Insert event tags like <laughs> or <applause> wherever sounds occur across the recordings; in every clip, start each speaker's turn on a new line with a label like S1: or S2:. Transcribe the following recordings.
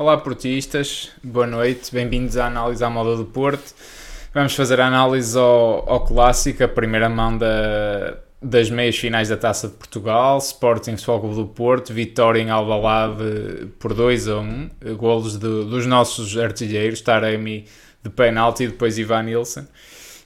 S1: Olá, portistas, boa noite, bem-vindos à análise à moda do Porto. Vamos fazer a análise ao, ao clássico, a primeira mão da, das meias finais da Taça de Portugal, Sporting Clube do Porto, vitória em Alvalade por 2 a 1, golos de, dos nossos artilheiros, Taremi de penalti e depois Ivan Nilsson.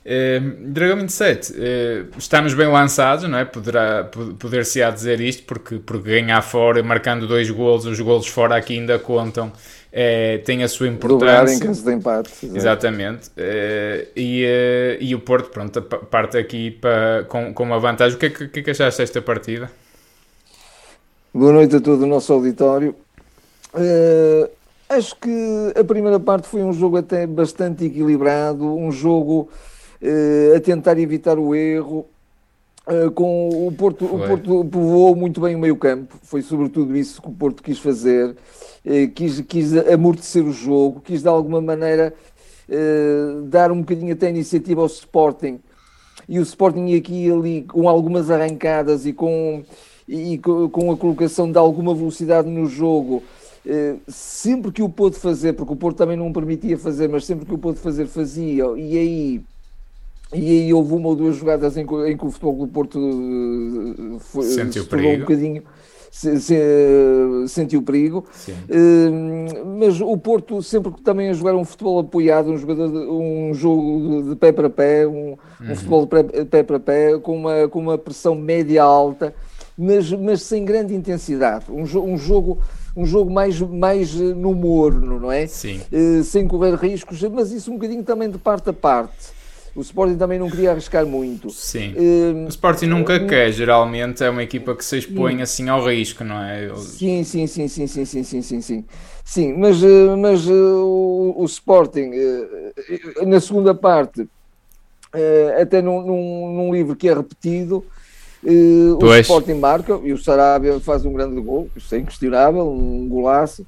S1: Uh, Dragão 27, uh, estamos bem lançados, não é? Poderá, poder-se-á dizer isto, porque, porque ganhar fora, marcando dois golos, os golos fora aqui ainda contam, é, tem a sua importância.
S2: em caso de empate.
S1: Exatamente. Uh, e, e o Porto, pronto, parte aqui para, com, com uma vantagem. O que é que, que, é que achaste desta partida?
S2: Boa noite a todo o nosso auditório. Acho que a primeira parte foi um jogo até bastante equilibrado, um jogo a tentar evitar o erro. Uh, com o Porto, o Porto povoou muito bem o meio campo, foi sobretudo isso que o Porto quis fazer, uh, quis, quis amortecer o jogo, quis de alguma maneira dar um bocadinho até iniciativa ao Sporting, e o Sporting aqui ali com algumas arrancadas e com, e com a colocação de alguma velocidade no jogo, sempre que o pôde fazer, porque o Porto também não permitia fazer, mas sempre que o pôde fazer, fazia, e aí e aí houve uma ou duas jogadas em, em que o Futebol do Porto uh, foi,
S1: sentiu se
S2: um bocadinho se, se, uh, sentiu perigo uh, mas o Porto sempre que também a jogar um futebol apoiado um, jogador de, um jogo de, pé para pé um, uhum. um futebol de pé, para pé com uma, com uma pressão média alta mas, mas sem grande intensidade um, um jogo um jogo mais, mais no morno, não é?
S1: Sim.
S2: sem correr riscos, mas isso um bocadinho também de parte a parte. O Sporting também não queria arriscar muito.
S1: Sim. Uh, o Sporting nunca uh, quer, geralmente é uma equipa que se expõe assim ao risco, não é?
S2: Sim, sim, sim, sim, sim, sim, sim, sim, sim. Sim, mas, uh, mas o, o, Sporting, na segunda parte, até num, num, num, livro que é repetido, o Sporting marca e o Sarabia faz um grande gol, isso é inquestionável, um golaço,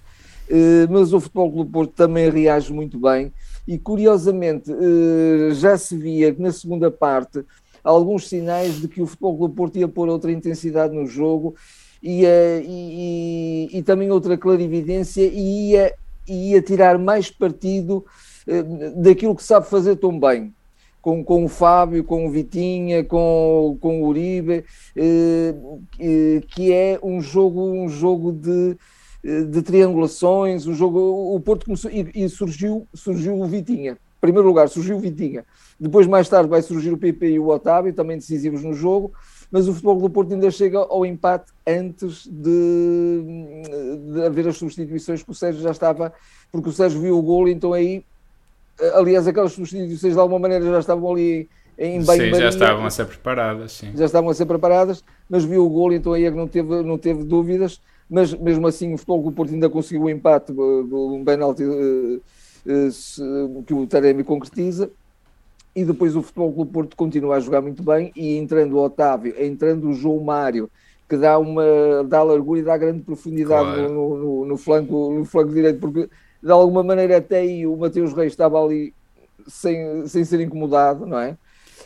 S2: mas o Futebol Clube Porto também reage muito bem e curiosamente eh, já se via que na segunda parte alguns sinais de que o Futebol Clube Porto ia pôr outra intensidade no jogo e, e, e, e também outra clarividência e ia, ia tirar mais partido eh, daquilo que sabe fazer tão bem. Com, com o Fábio, com o Vitinha, com, com o Uribe, eh, que é um jogo, um jogo de, de triangulações, o jogo, o Porto começou e, e, surgiu, surgiu o Vitinha. Em primeiro lugar, surgiu o Vitinha. Depois, mais tarde, vai surgir o PP e o Otávio, também decisivos no jogo, mas o futebol do Porto ainda chega ao empate antes de, de haver as substituições que o Sérgio já estava, porque o Sérgio viu o gol, então aí, aliás, aquelas substituições de alguma maneira já estavam ali em bem
S1: Sim, já estavam a ser preparadas, sim.
S2: Já estavam a ser preparadas, mas viu o gol, então aí é que não teve, não teve dúvidas mas mesmo assim o Futebol do Porto ainda conseguiu o empate, um penalti uh, uh, que o Taremi concretiza, e depois o Futebol do Porto continua a jogar muito bem, e entrando o Otávio, entrando o João Mário, que dá uma dá largura e dá grande profundidade claro. no, no, no, flanco, no flanco direito, porque de alguma maneira até aí o Mateus Reis estava ali sem, sem ser incomodado, não é?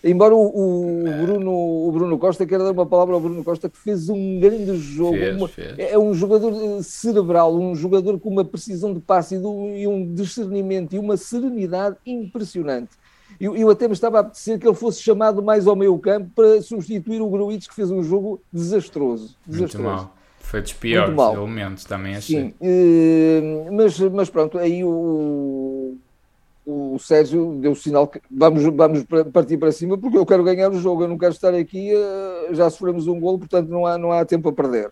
S2: Embora o, o, Bruno, o Bruno Costa, quero dar uma palavra ao Bruno Costa, que fez um grande jogo.
S1: Fez,
S2: uma,
S1: fez.
S2: É um jogador eh, cerebral, um jogador com uma precisão de passe e, um discernimento e uma serenidade impressionante. Eu, eu até me estava a apetecer que ele fosse chamado mais ao meio campo para substituir o Gruitch, que fez um jogo desastroso. desastroso.
S1: Muito mal. Foi dos piores elementos, também achei.
S2: Sim, eh, mas, mas pronto, aí o o Sérgio deu o sinal que vamos, vamos partir para cima porque eu quero ganhar o jogo, eu não quero estar aqui, eh, já sofremos um gol, portanto não há, não há tempo a perder.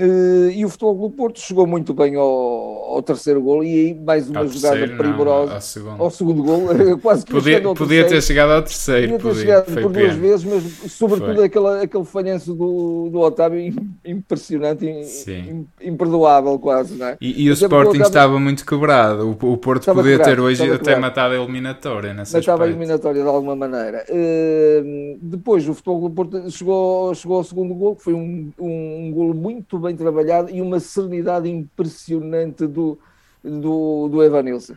S2: Uh, e o Futebol do Porto chegou muito bem ao, ao terceiro gol e aí mais uma ao jogada terceiro, primorosa
S1: não, ao, segundo.
S2: ao segundo gol, <laughs> quase que
S1: podia, podia ter chegado ao terceiro,
S2: podia ter podia, chegado por duas vezes, mas sobretudo aquele, aquele falhanço do, do Otávio impressionante, Sim. imperdoável quase, não é?
S1: E, e o Sporting Otávio... estava muito quebrado, o, o Porto estava podia quebrado, ter hoje até quebrado. matado a eliminatória
S2: Matava a eliminatória de alguma maneira. Uh, depois o Futebol do Porto chegou, chegou ao segundo gol, que foi um, um, um gol muito bem trabalhado e uma serenidade impressionante do, do, do Evanilson.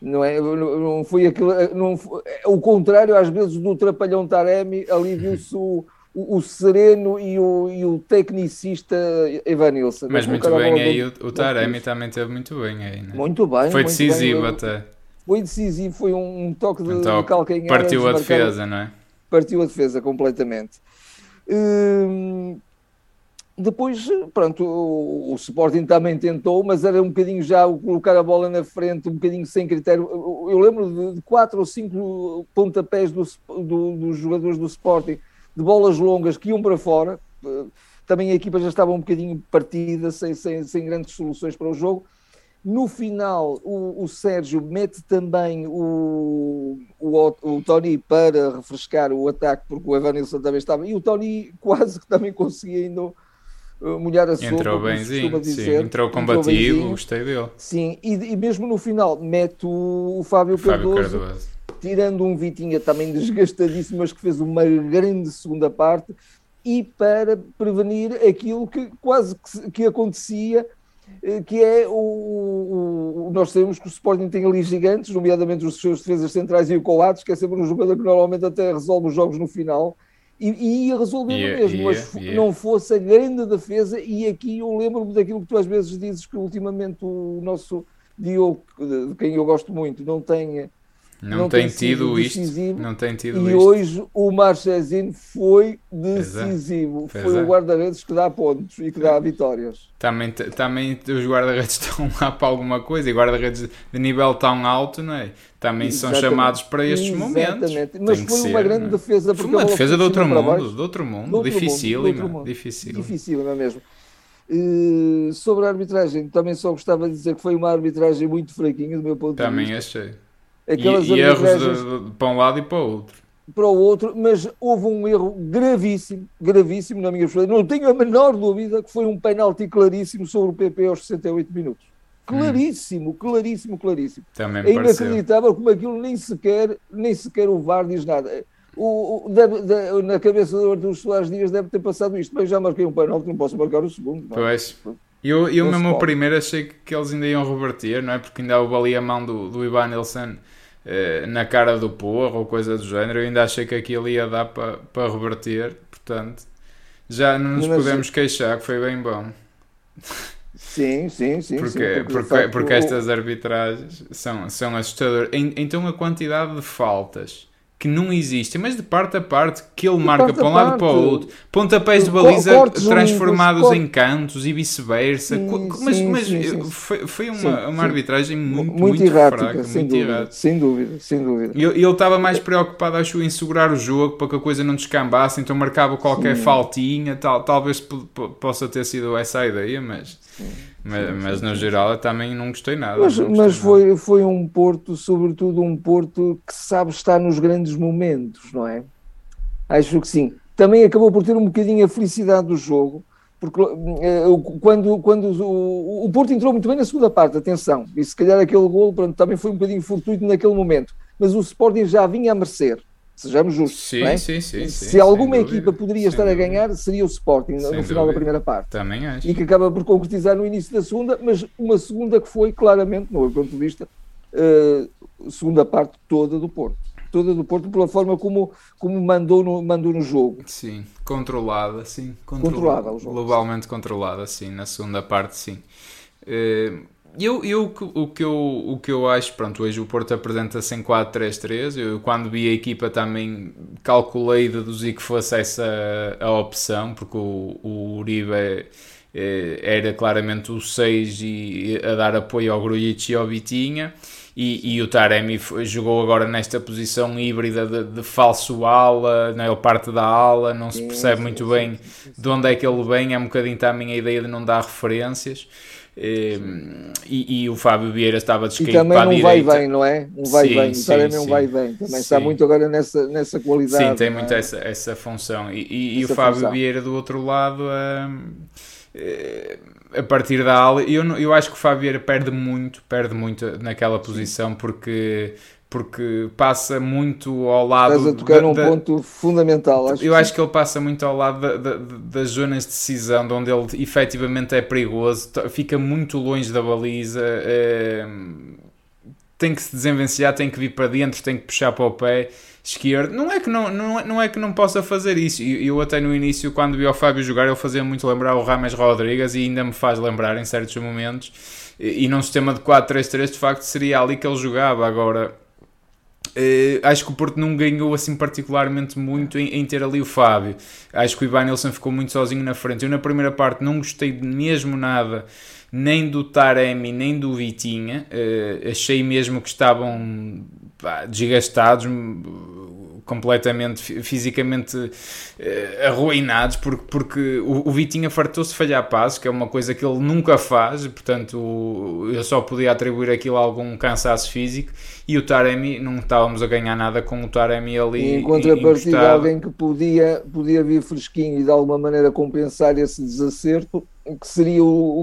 S2: Não, é, não foi aquilo, não foi, o contrário às vezes do Trapalhão Taremi, ali viu-se o, o, o sereno e o, e o tecnicista Evanilson.
S1: Mas muito bem aí, o, o Taremi também teve muito bem aí, né?
S2: Muito bem.
S1: Foi decisivo
S2: bem.
S1: até.
S2: Foi decisivo, foi um, um toque de,
S1: Um toque.
S2: de calcanhar.
S1: Partiu a defesa, não é?
S2: Partiu a defesa completamente. Hum, depois, pronto, o, o Sporting também tentou, mas era um bocadinho já o colocar a bola na frente, um bocadinho sem critério. Eu, lembro de, de quatro ou cinco pontapés do, do- dos jogadores do Sporting, de bolas longas que iam para fora. Também a equipa já estava um bocadinho partida, sem, sem, sem grandes soluções para o jogo. No final, o, o Sérgio mete também o, o, o Tony para refrescar o ataque, porque o Evanilson também estava, e o Tony <laughs> quase que também conseguia ainda uh, molhar a sopa,
S1: Entrou benzinho,
S2: costuma
S1: sim.
S2: dizer.
S1: Entrou combativo,
S2: benzinho.
S1: gostei dele.
S2: Sim, e, e mesmo no final mete o, o Fábio,
S1: Fábio
S2: Cardoso,
S1: Cardoso.
S2: tirando um Vitinha também desgastadíssimo, mas que fez uma grande segunda parte, e para prevenir aquilo que quase que, que acontecia, eh, que é o, o- o- Nós sabemos que o Sporting tem ali gigantes, nomeadamente os seus defesas centrais e o Coates, que é sempre um jogador que normalmente até resolve os jogos no final. E, e ia resolver
S1: Ia,
S2: mesmo,
S1: ia,
S2: mas
S1: ia.
S2: não fosse a grande defesa. E aqui eu lembro-me daquilo que tu às vezes dizes que ultimamente o nosso Diogo, de de quem eu gosto muito, não tem
S1: Não,
S2: Não
S1: tem
S2: tem
S1: tido isto.
S2: decisivo.
S1: Não tem tido
S2: e
S1: isto.
S2: hoje o Marchesino foi
S1: é.
S2: decisivo.
S1: Pois
S2: foi
S1: é.
S2: o guarda-redes que dá pontos e que dá vitórias.
S1: Também, também os guarda-redes <laughs> estão lá para alguma coisa e guarda-redes de nível tão alto, não é? Também são
S2: Exatamente.
S1: chamados para estes momentos.
S2: Exatamente. Mas
S1: Tem
S2: foi uma
S1: ser,
S2: grande
S1: é?
S2: defesa.
S1: Foi uma defesa de outro mundo,
S2: baixo.
S1: de outro mundo,
S2: De outro de
S1: dificílima,
S2: mundo. é mesmo? Eh, sobre a arbitragem, também só gostava de dizer que foi uma arbitragem muito fraquinha do meu ponto de
S1: Também
S2: vista.
S1: achei.
S2: Aquelas
S1: E, e erros de, de- para um lado e para o outro.
S2: para o outro, mas houve um erro gravíssimo, gravíssimo na minha perspectiva. Não tenho a menor dúvida que foi um penalti claríssimo sobre o PP aos 68 minutos. Claríssimo, claríssimo, claríssimo.
S1: Também me
S2: É inacreditável como aquilo nem sequer, nem sequer o VAR diz nada. O, o- deve- de- na cabeça do Artur Soares Dias deve ter passado isto. Bem, já marquei um penalti, não posso marcar o segundo. não é?
S1: Pois. Eu, eu
S2: Não
S1: mesmo o primeiro achei que, eles ainda iam reverter, não é? Porque ainda houve ali a mão do, do Ivan Nilsson eh, na cara do porro ou coisa do género. Eu ainda achei que aquilo ia dar para para reverter. Portanto, já não nos
S2: Mas-
S1: podemos queixar, que foi bem bom.
S2: Sim, sim, sim.
S1: Porque,
S2: sim,
S1: porque,
S2: facto,
S1: porque
S2: o-
S1: estas arbitragens são, são assustadoras. En- Então a quantidade de faltas que não existem, mas de parte a parte, que ele marca
S2: parte
S1: para um lado e para o outro, pontapés de baliza
S2: cortes
S1: transformados em cantos e vice-versa. Mas,
S2: sim,
S1: mas
S2: sim, sim.
S1: foi, foi uma, uma arbitragem muito,
S2: muito,
S1: muito,
S2: errática,
S1: fraca,
S2: sem,
S1: muito
S2: dúvida,
S1: errática.
S2: sem dúvida, sem dúvida.
S1: E Ele estava mais preocupado, acho, em segurar o jogo para que a coisa não descambasse, então marcava qualquer faltinha, tal, talvez po- po- possa ter sido essa a ideia, mas, mas,
S2: sim,
S1: mas
S2: sim,
S1: no geral eu também não gostei nada.
S2: Mas,
S1: gostei
S2: mas
S1: nada.
S2: foi, foi um Porto, sobretudo um Porto que sabe estar nos grandes momentos, não é? Acho que sim. Também acabou por ter um bocadinho a felicidade do jogo, porque eh, quando, quando o, o Porto entrou muito bem na segunda parte, atenção, e se calhar aquele gol pronto, também foi um bocadinho fortuito naquele momento, mas o Sporting já vinha a merecer, sejamos justos.
S1: Sim,
S2: é?
S1: sim, sim, sim,
S2: se alguma equipa poderia estar a ganhar, seria o Sporting no
S1: Sem
S2: final da
S1: dúvida.
S2: primeira parte
S1: Também acho.
S2: e que acaba por concretizar no início da segunda, mas uma segunda que foi claramente, no meu ponto de vista, eh, segunda parte toda do Porto. Toda do Porto, pela forma como, como mandou, no, mandou no jogo.
S1: Sim, controlada, sim.
S2: Controlada, o jogo,
S1: Globalmente controlada, sim, na segunda parte, sim. Eh, Eu, eu, o, que eu, o que eu acho, pronto, hoje o Porto apresenta-se em 4-3-3. Eu, quando vi a equipa, também calculei e deduzi que fosse essa a opção, porque o, o Uribe eh, era claramente o 6 e a dar apoio ao Grujic e ao Vitinha. E, e o Taremi jogou agora nesta posição híbrida de, de falso ala, na ele parte da ala, não se percebe muito bem de onde é que ele vem, é um bocadinho também a ideia de não dar referências. Eh, E, e o Fábio Vieira estava descaído
S2: também
S1: para a
S2: não vai e
S1: direita.
S2: vem, não é? Um vai
S1: Sim,
S2: vem. O
S1: sim,
S2: Taremi um
S1: sim.
S2: vai vem. Também está
S1: Sim.
S2: muito agora nessa, nessa qualidade.
S1: Sim, tem
S2: não é?
S1: muito essa, essa função. E, e- e o Fábio
S2: função.
S1: Vieira do outro lado, hum, eh, a partir da ala, eu, não- eu acho que o Fábio Vieira perde muito, perde muito naquela posição porque, porque passa muito ao lado.
S2: Estás a tocar
S1: da-
S2: num
S1: da-
S2: ponto fundamental. Acho
S1: eu
S2: que
S1: acho que ele passa muito ao lado da- da- das zonas de decisão, de onde ele efetivamente é perigoso, fica muito longe da baliza, eh, tem que se desenvencilhar, tem que vir para dentro, tem que puxar para o pé esquerdo. Não é que não, não, é, não, é que não possa fazer isso. Eu, eu até no início, quando vi o Fábio jogar, ele fazia muito lembrar o Rames Rodrigues e ainda me faz lembrar em certos momentos. E, e num sistema de 4-3-3, de facto, seria ali que ele jogava. Agora, Uh, acho que o Porto não ganhou assim particularmente muito em, em, ter ali o Fábio. Acho que o Ivan Nilsson ficou muito sozinho na frente. Eu na primeira parte não gostei mesmo nada nem do Taremi nem do Vitinha. Uh, achei mesmo que estavam pá, desgastados, completamente fisicamente uh, arruinados, porque, porque o, o Vitinha fartou-se de falhar passos, que é uma coisa que ele nunca faz, portanto eu só podia atribuir aquilo a algum cansaço físico. E o Taremi, não estávamos a ganhar nada com o Taremi ali.
S2: E em contrapartida, alguém que podia, podia vir fresquinho e de alguma maneira compensar esse desacerto que seria o, o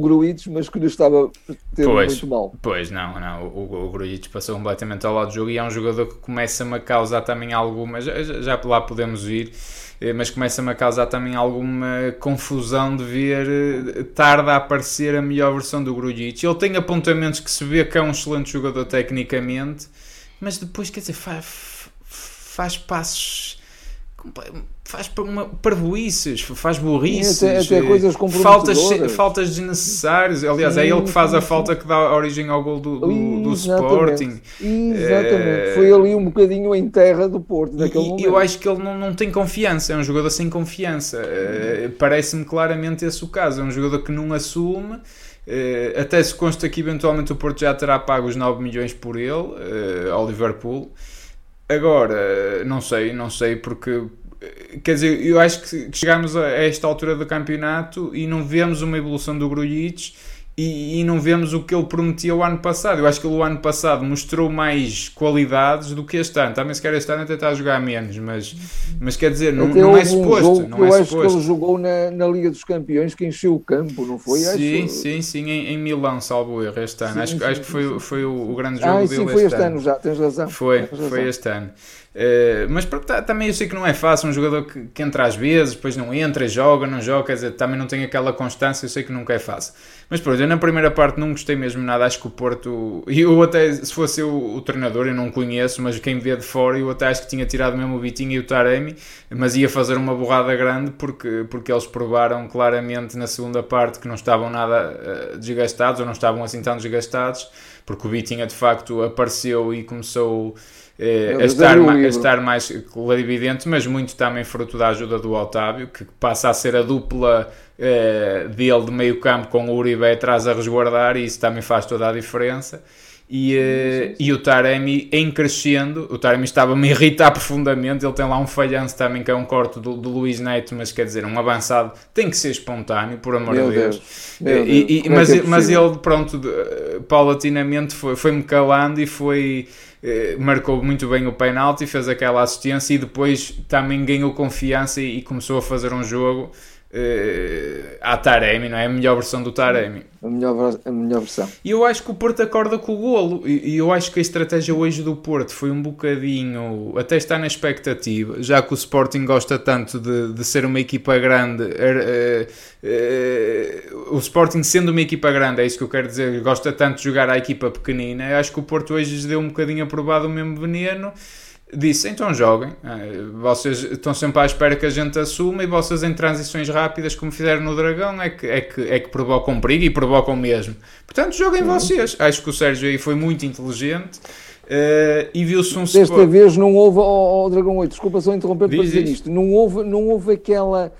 S2: mas que lhe estava ter pois, muito mal.
S1: Pois, não, não. O, o passou completamente ao lado do jogo e é um jogador que começa-me a causar também alguma. Já, já lá podemos ir, eh, mas começa-me a causar também alguma confusão de ver eh, tarde a aparecer a melhor versão do Gruites. Ele tem apontamentos que se vê que é um excelente jogador tecnicamente, mas depois, quer dizer, faz, faz passos faz uma parvoices, faz burrices,
S2: até, até coisas
S1: faltas, faltas desnecessárias. Aliás, sim, é ele que faz sim, a falta que dá origem ao gol do, do, do Sporting.
S2: Exatamente, é... foi ali um bocadinho em terra do Porto naquele
S1: e,
S2: momento.
S1: Eu acho que ele não, não tem confiança, é um jogador sem confiança. É, Parece-me claramente esse o caso. É um jogador que não assume. Uh, até se consta que eventualmente o Porto já terá pago os 9 milhões por ele ao Liverpool. Agora, não sei, não sei porque quer dizer, eu acho que chegamos a esta altura do campeonato e não vemos uma evolução do Grujic e, e, não vemos o que ele prometia o ano passado. Eu acho que ele o ano passado mostrou mais qualidades do que este ano. Também se quer este ano até está a jogar menos, mas, mas quer dizer, não, não é suposto. Um não
S2: eu
S1: é
S2: acho
S1: suposto.
S2: que ele jogou na, na Liga dos Campeões que encheu o campo, não foi?
S1: Sim,
S2: acho...
S1: sim, sim, em, em Milão, salvo erro, este ano. Sim, acho, sim, acho que foi, foi o, o grande jogo
S2: ah,
S1: dele
S2: sim, foi este, ano. já, tens razão.
S1: Foi,
S2: tens razão.
S1: foi este ano. Uh, mas tá, também eu sei que não é fácil, um jogador que, que, entra às vezes, depois não entra, joga, não joga, quer dizer, também não tem aquela constância, eu sei que nunca é fácil. Mas pronto, eu na primeira parte não gostei mesmo nada, acho que o Porto, e <laughs> eu até, se fosse eu o treinador, eu não conheço, mas quem vê de fora, eu até acho que tinha tirado mesmo o Vitinho e o Taremi, mas ia fazer uma borrada grande porque, porque eles provaram claramente na segunda parte que não estavam nada uh, desgastados, ou não estavam assim tão desgastados, porque o Vitinho de facto apareceu e começou eh, a, estar, a estar mais clarividente, mas muito também fruto da ajuda do Otávio, que passa a ser a dupla eh, dele de meio campo com o Uribe atrás a resguardar e isso também faz toda a diferença. E, uh, e o Taremi em crescendo, o Taremi estava-me a irritar <laughs> profundamente. Ele tem lá um falhanço também, que é um corte do, do Luís Neto, mas quer dizer, um avançado tem que ser espontâneo, por amor de Deus. Deus. E, e, mas, é, é mas ele, pronto, de, paulatinamente foi-me foi calando e foi eh, marcou muito bem o penalti, fez aquela assistência e depois também ganhou confiança e, e começou a fazer um jogo uh, à Taremi, não é? A melhor versão do Taremi.
S2: A melhor, a melhor versão.
S1: E eu acho que o Porto acorda com o golo. E, eu acho que a estratégia hoje do Porto foi um bocadinho. Até está na expectativa, já que o Sporting gosta tanto de, de ser uma equipa grande. Uh, uh, o Sporting, sendo uma equipa grande, é isso que eu quero dizer, gosta tanto de jogar à equipa pequenina. Eu acho que o Porto hoje deu um bocadinho aprovado o mesmo veneno disse, então joguem, eh, vocês estão sempre à espera que a gente assuma e vocês em transições rápidas, como fizeram no Dragão, é que, é que, é que provocam perigo e provocam mesmo. Portanto, joguem vocês. Acho que o Sérgio aí foi muito inteligente. Uh, e viu-se um
S2: Desta vez não houve, oh, oh, Dragão 8, desculpa só interromper para dizer isto, não houve, não houve aquela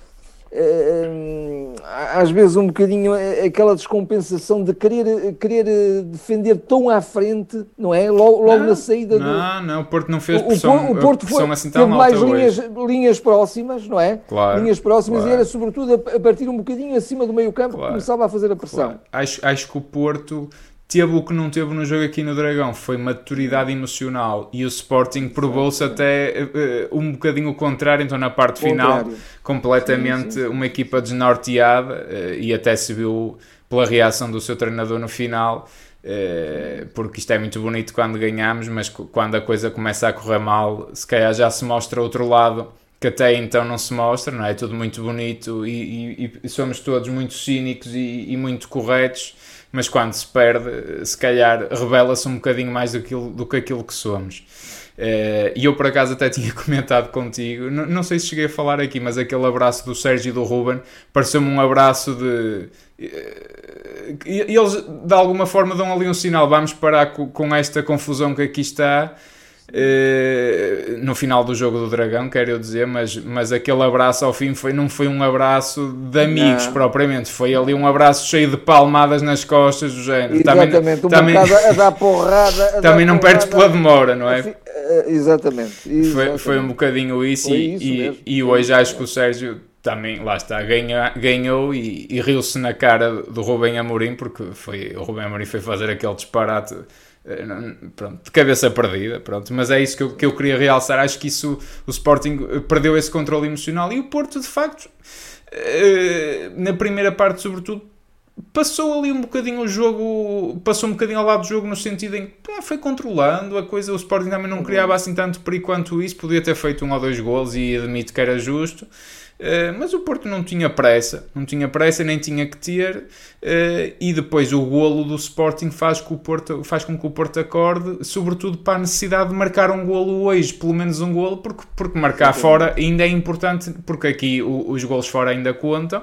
S2: às vezes um bocadinho eh, aquela descompensação de querer, querer eh, defender tão à frente, não é? Logo, logo
S1: não,
S2: na saída
S1: do... Não, não, o Porto não fez pressão, o, o Porto foi, assim teve
S2: mais linhas, linhas próximas, não é?
S1: Claro,
S2: linhas próximas
S1: claro.
S2: e era sobretudo a, partir um bocadinho acima do meio campo claro, que começava a fazer a pressão.
S1: Acho, acho que o Porto teve o que não teve no jogo aqui no Dragão, foi maturidade emocional e o Sporting provou-se até uh, um bocadinho o contrário, então na parte final completamente sim, sim. uma equipa desnorteada uh, e até se viu pela reação do seu treinador no final, uh, porque isto é muito bonito quando ganhamos, mas quando a coisa começa a correr mal, se calhar já se mostra outro lado que até então não se mostra, não é? é tudo muito bonito e, e, e somos todos muito cínicos e, e, muito corretos, mas quando se perde, se calhar revela-se um bocadinho mais do que, do que aquilo que somos. Uh, e eu por acaso até <laughs> tinha comentado contigo, não, sei se cheguei a falar aqui, mas aquele abraço do Sérgio e do Ruben pareceu-me um abraço de. Uh, eles de alguma forma dão ali um sinal, vamos parar com, com esta confusão que aqui está Uh, no final do jogo do Dragão, quero eu dizer, mas, mas aquele abraço ao fim foi, não foi um abraço de amigos não. propriamente, foi ali um abraço cheio de palmadas nas costas do género.
S2: Exatamente, também, também, a dar porrada. A <laughs>
S1: também
S2: dar
S1: não perdes pela demora, não é? Assim,
S2: exatamente. exatamente.
S1: Foi, foi um bocadinho isso, e, isso e, e, hoje acho que o Sérgio também, lá está, ganha, ganhou e, e riu-se na cara do Rubem Amorim, porque foi, o Rubem Amorim foi fazer aquele disparate eh, pronto, de cabeça perdida, pronto, mas é isso que eu, que eu queria realçar. Acho que isso o Sporting eh, perdeu esse controle emocional e o Porto, de facto, eh, na primeira parte, sobretudo, passou ali um bocadinho o jogo, passou um bocadinho ao lado do jogo no sentido em que foi controlando a coisa. O Sporting também não criava assim tanto perigo quanto isso, podia ter feito um ou dois gols e admito que era justo. Uh, mas o Porto não tinha pressa, não tinha pressa nem tinha que ter, uh, e depois o golo do Sporting faz, com, o Porto, faz com que o Porto acorde, sobretudo para a necessidade de marcar um golo hoje, pelo menos um golo, porque, porque marcar Sim. fora ainda é importante, porque aqui o, os golos fora ainda contam.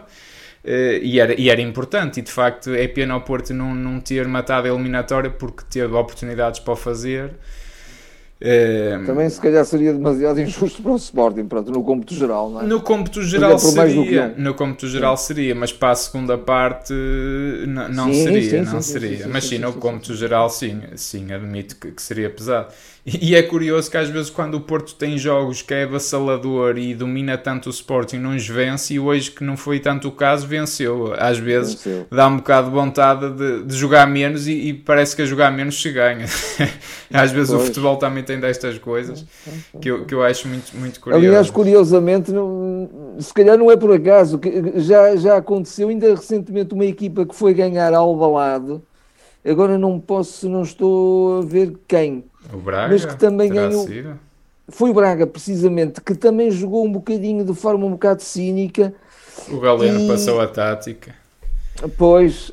S1: Uh, e, era, e era importante, e de facto é pena o Porto não, não ter matado a eliminatória porque teve oportunidades para o fazer
S2: é... Também se calhar seria demasiado injusto para o Sporting, pronto, no cômputo geral, não é?
S1: No cômputo geral seria, no cômputo geral sim. seria, mas para a segunda parte não, não sim, seria, sim, não seria. mas sim, no cômputo geral sim, sim, admito que, que seria pesado. E é curioso que às vezes quando o Porto tem jogos que é avassalador e domina tanto o Sporting, não os vence e hoje que não foi tanto o caso, venceu. Às vezes venceu. dá um bocado de vontade de, de jogar menos e, e, parece que a jogar menos se ganha. <laughs> às vezes pois. o futebol também tem destas coisas que eu, que eu acho muito, muito curioso.
S2: Aliás, curiosamente, não, se calhar não é por acaso, que já, já aconteceu ainda recentemente uma equipa que foi ganhar ao balado agora não posso, não estou a ver quem
S1: o Braga? Mas
S2: que também ganhou. Sido? Foi o Braga, precisamente, que também jogou um bocadinho de forma um bocado cínica.
S1: O Galeno e... passou a tática.
S2: Pois.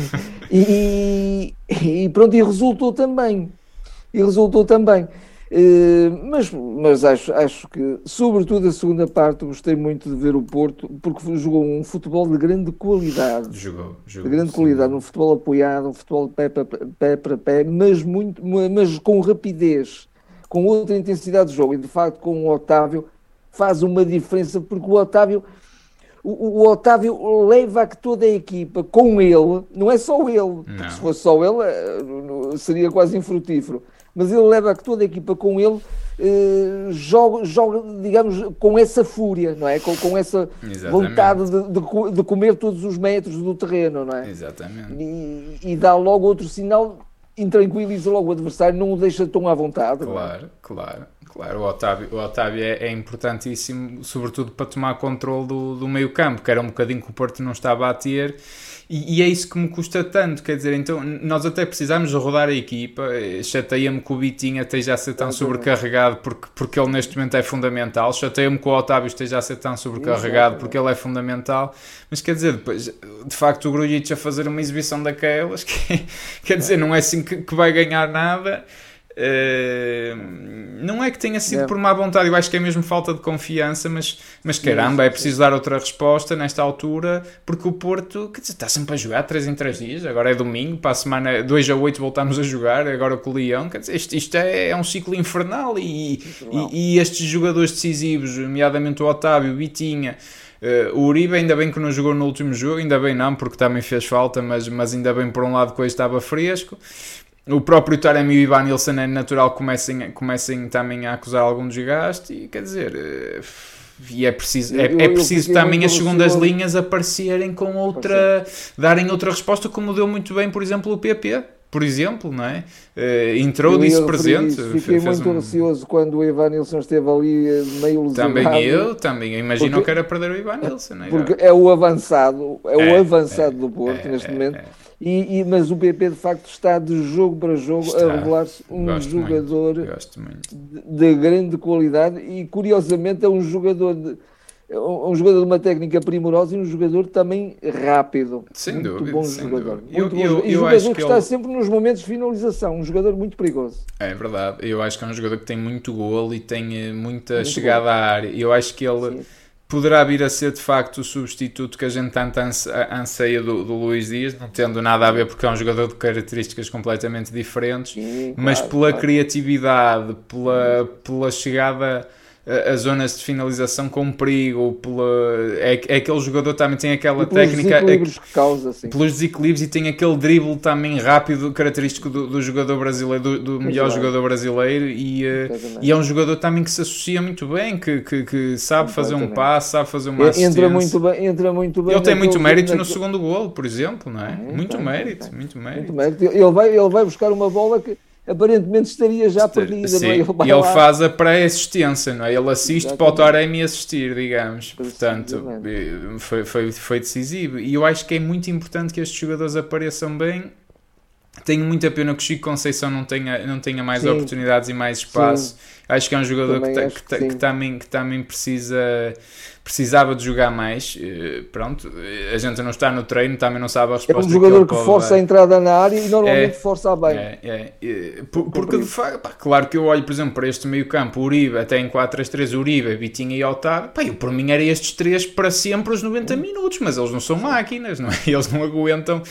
S2: <laughs> e, e pronto, e resultou também. E resultou também. Eh, mas mas acho, acho que, sobretudo a segunda parte, gostei muito de ver o Porto, porque jogou um futebol de grande qualidade.
S1: Jogou, jogou
S2: de grande sim. qualidade, um futebol apoiado, um futebol pé para pé, pé, pé mas, muito, mas com rapidez, com outra intensidade de jogo. E de facto, com o Otávio, faz uma diferença, porque o Otávio. O, o Otávio leva que toda a equipa com ele, não é só ele, porque se fosse só ele eh, seria quase infrutífero mas ele leva toda a equipa com ele, eh, joga, joga, digamos, com essa fúria, não é? Com, com essa Exatamente. vontade de, de, de, comer todos os metros do terreno, não é?
S1: Exatamente.
S2: E, e dá logo outro sinal, intranquiliza logo o adversário, não o deixa tão à vontade.
S1: Claro, é? claro. Claro, o Otávio, o Otávio é, é, importantíssimo, sobretudo para tomar controle do, do meio campo, que era um bocadinho que o Porto não estava a ter. E, e, é isso que me custa tanto, quer dizer, então nós até precisamos rodar a equipa, chateia-me que o Bitinha esteja a ser tão sobrecarregado porque, porque ele neste momento é fundamental, chateia-me que o Otávio esteja a ser tão sobrecarregado porque ele é fundamental, mas quer dizer, depois, de facto o Grujic a fazer uma exibição daquelas, que, <laughs> quer dizer, não é assim que, que vai ganhar nada, Uh, não é que tenha sido por má vontade, eu acho que é mesmo falta de confiança, mas, mas caramba, é preciso dar outra resposta nesta altura, porque o Porto dizer, está sempre a jogar 3 em 3 dias, agora é domingo, para a semana 2 a 8 voltamos a jogar, agora com o Leão, quer dizer, isto, isto é, é, um ciclo infernal e, e, e, estes jogadores decisivos, nomeadamente o Otávio, o Bitinha. Uh, o Uribe ainda bem que não jogou no último jogo, ainda bem não, porque também fez falta, mas, mas ainda bem por um lado que hoje estava fresco o próprio Taremi e o Ivan Nilsson é natural que comecem, comecem também a acusar algum desgaste e quer dizer eh, e é preciso, é, é preciso também as segundas linhas aparecerem com outra darem outra resposta como deu muito bem por exemplo o PP por exemplo, não é? Uh, entrou disse presente.
S2: Fiquei muito um... ansioso quando o Ivan Nilsson esteve ali eh, meio lesionado.
S1: Também eu, também. Eu imagino porque, que era perder o Ivan Nilsson, não é?
S2: Porque é o avançado, é, é o avançado é, do Porto é, neste é, momento. E, e, mas o PP de facto está de jogo para jogo está. a revelar-se um Gosto jogador muito. De, de, grande qualidade e curiosamente é um jogador de, um jogador de uma técnica primorosa e um jogador também rápido.
S1: Sem
S2: muito
S1: dúvida.
S2: Bom
S1: sem
S2: jogador.
S1: Dúvida.
S2: Muito eu, bom eu, e jogador que, que está ele... sempre nos momentos de finalização. Um jogador muito perigoso.
S1: É verdade. Eu acho que é um jogador que tem muito golo e tem eh, muita muito chegada golo. à área. Eu acho que ele. Sim. Poderá vir a ser de facto o substituto que a gente tanto anseia do, do Luís Dias, não tendo nada a ver porque é um jogador de características completamente diferentes, Sim, mas claro, pela claro. criatividade, pela, pela chegada as zonas de finalização com perigo, pela, é, é aquele jogador também tem aquela técnica.
S2: Desequilíbrios é, que causa, sim.
S1: Pelos desequilíbrios e tem aquele drible também rápido, característico do, do jogador brasileiro, do, do melhor jogador brasileiro, e, uh, e é um jogador também que se associa muito bem, que, que, que sabe fazer um passe, sabe fazer uma assistência.
S2: Entra muito bem, entra muito bem.
S1: Ele tem muito mérito no segundo golo, por exemplo, não é? muito, mérito, muito mérito,
S2: muito mérito. Ele vai, ele vai buscar uma bola que aparentemente estaria já perdida.
S1: Sim. Não é? Ele e ele faz a pré-assistência, não é? Ele assiste Exatamente. para o Taremi assistir, digamos. Portanto, eh, foi, foi, foi decisivo. E eu acho que é muito importante que estes jogadores apareçam bem. Tenho muita pena que o Chico Conceição não tenha, não tenha mais Sim. oportunidades e mais espaço. Sim. Acho que é um jogador que, que, que, que, também, que também precisa precisava de jogar mais. Eh, pronto, eh, a gente não está no treino, também não sabe a resposta.
S2: É um jogador que, que força a entrada na área e normalmente é, força bem.
S1: É, é, é. porque de facto, pá, claro que eu olho, por exemplo, para este meio-campo, Uribe, até em 4-3-3, Uribe, Vitinha e Otávio, pá, eu por mim era estes três para sempre os 90 minutos, mas eles não são máquinas, não é? <laughs> Eles não aguentam.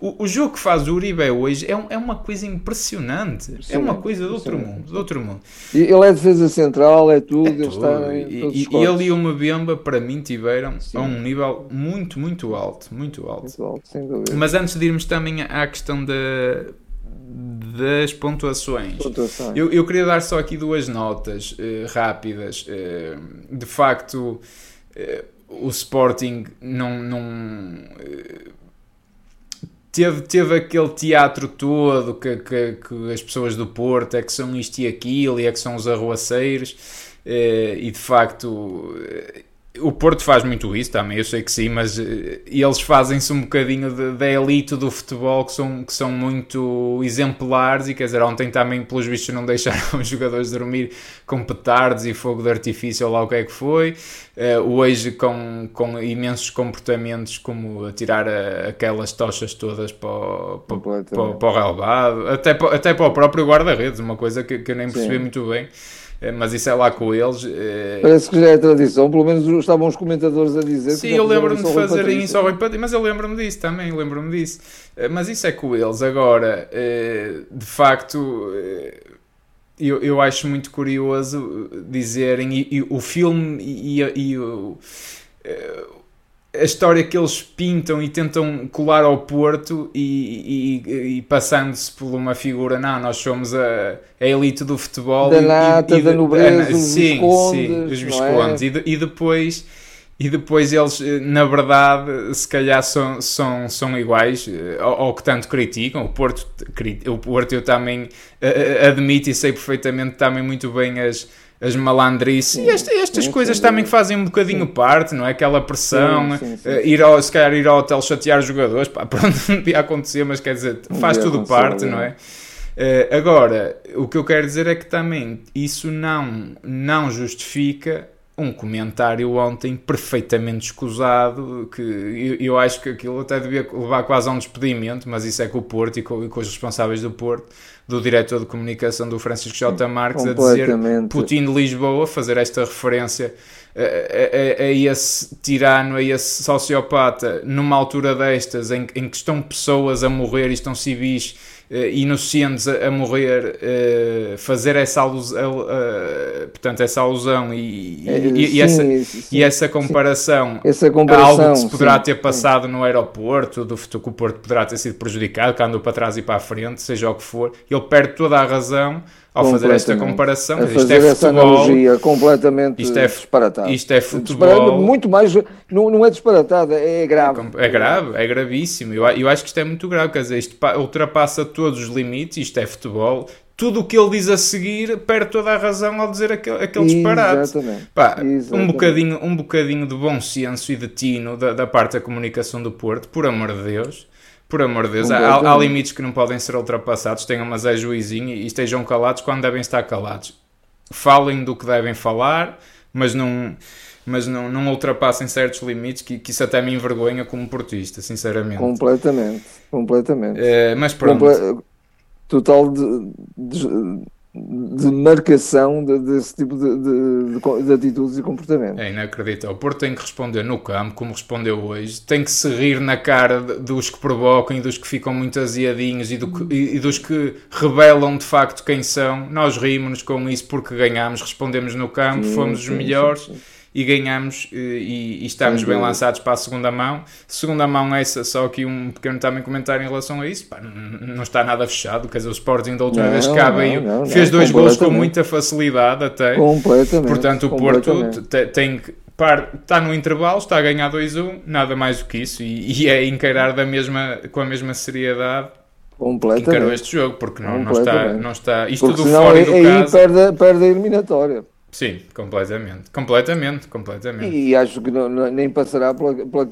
S1: O, o jogo que faz o Uribe hoje é, um, é uma coisa impressionante, é uma coisa de outro mundo, de outro mundo.
S2: Ele é defesa central, é tudo, é tudo. ele está
S1: e, e ele e uma Bemba para mim tiveram Sim. a um nível muito, muito alto, muito alto.
S2: Muito alto sem dúvida.
S1: Mas antes de irmos também à questão da, das pontuações,
S2: pontuações.
S1: Eu, eu queria dar só aqui duas notas uh, rápidas. Uh, de facto, uh, o Sporting não, não teve, teve aquele teatro todo que, que, que, as pessoas do Porto é que são isto e aquilo e é que são os arruaceiros eh, e de facto eh, o Porto faz muito isso também, eu sei que sim, mas eh, eles fazem-se um bocadinho da elite do futebol que são, que são muito exemplares e quer dizer, ontem também pelos vistos não <laughs> deixaram os jogadores dormir com petardos e fogo de artifício ou lá o que é que foi, uh, hoje com, com imensos comportamentos como atirar a, aquelas tochas todas para o, para, para, para o relevado, até, até para o próprio guarda-redes, uma coisa que, que eu nem percebi sim. muito bem. Eh, mas isso é lá com eles.
S2: Eh, Parece que já é tradição, pelo menos estavam os comentadores a dizer.
S1: Sim, eu lembro-me de fazerem isso ao Rui Patrício, mas eu lembro-me disso também, lembro-me disso. Eh, mas isso é com eles. Agora, de facto, eu, eu acho muito curioso dizerem, e, e o filme e, e, e o a história que eles pintam e tentam colar ao Porto e, e, e passando-se por uma figura, não, nós somos a, a elite do futebol
S2: da nata, e, da nobreza, os sim, viscondes,
S1: sim, os viscondes é? e, depois e depois eles, na verdade, se calhar são, são, são iguais eh, ao, ao que tanto criticam. O Porto, o Porto eu também uh, admito e sei perfeitamente também muito bem as, as malandrices e esta, estas sim, coisas sim, também que fazem um bocadinho parte, não é? Aquela pressão, uh, ir ao, se calhar ir ao hotel chatear os jogadores, pá, pronto, não devia acontecer, mas quer dizer, faz tudo parte, não é? Uh, agora, o que eu quero dizer é que também isso não, não justifica um comentário ontem perfeitamente escusado, que eu, eu, acho que aquilo até devia levar quase a um despedimento, mas isso é com o Porto e com, e com os responsáveis do Porto, do diretor de comunicação do Francisco J. Marques, a dizer Putin de Lisboa, fazer esta referência a, a, a, esse tirano, a esse sociopata, numa altura destas em, em que estão pessoas a morrer e estão civis inocentes a, morrer, uh, fazer essa alusão, portanto, essa alusão e, e, sim, e essa, sim, e essa comparação,
S2: essa comparação
S1: a algo que se poderá sim, ter passado no aeroporto, do que o Porto poderá ter sido prejudicado, que andou para trás e para a frente, seja o que for, ele perde toda a razão ao fazer esta comparação.
S2: A fazer
S1: isto é
S2: essa
S1: futebol,
S2: analogia completamente
S1: isto é,
S2: disparatada.
S1: Isto é futebol.
S2: Muito mais, não, não é disparatada, é grave.
S1: É grave, é gravíssimo. Eu, eu acho que isto é muito grave, quer dizer, isto ultrapassa todos os limites, isto é futebol. Tudo o que ele diz a seguir perde toda a razão ao dizer aquele, aquele disparate.
S2: Exatamente.
S1: Pá,
S2: Exatamente.
S1: Um, bocadinho, um bocadinho de bom senso e de tino da, da parte da comunicação do Porto, por amor de Deus. Por amor de Deus, há, há, limites que não podem ser ultrapassados. Tenham mas é juizinho e estejam calados quando devem estar calados. Falem do que devem falar, mas não, mas não, não ultrapassem certos limites, que, que isso até me envergonha como portista, sinceramente.
S2: Completamente, completamente.
S1: É, mas pronto. Comple
S2: total de, de, de marcação de, desse tipo de, de, de, atitudes e comportamentos.
S1: É inacreditável. O Porto tem que responder no campo, como respondeu hoje, tem que se rir na cara dos que provocam e dos que ficam muito aziadinhos e, do e, e dos que revelam de facto quem são. Nós rimos-nos com isso porque ganhamos, respondemos no campo, sim, fomos sim, os melhores. Sim, e ganhamos eh, e, e estamos bem lançados para a segunda mão. Segunda mão essa, só aqui um pequeno também comentário em relação a isso, pá, não, está nada fechado, quer dizer, o Sporting da última não, vez cá veio, não, fez dois gols com muita facilidade até.
S2: Completamente.
S1: Portanto, o Porto tem que está no intervalo, está a ganhar 2-1, nada mais do que isso, e, e, é encarar da mesma, com a mesma seriedade que encarou este jogo, porque não, não, está, não está. Isto
S2: porque
S1: do fora e do
S2: aí
S1: caso.
S2: Perde, perde a eliminatória.
S1: Sim, completamente. Completamente, completamente.
S2: E acho que não, nem passará pela, pela.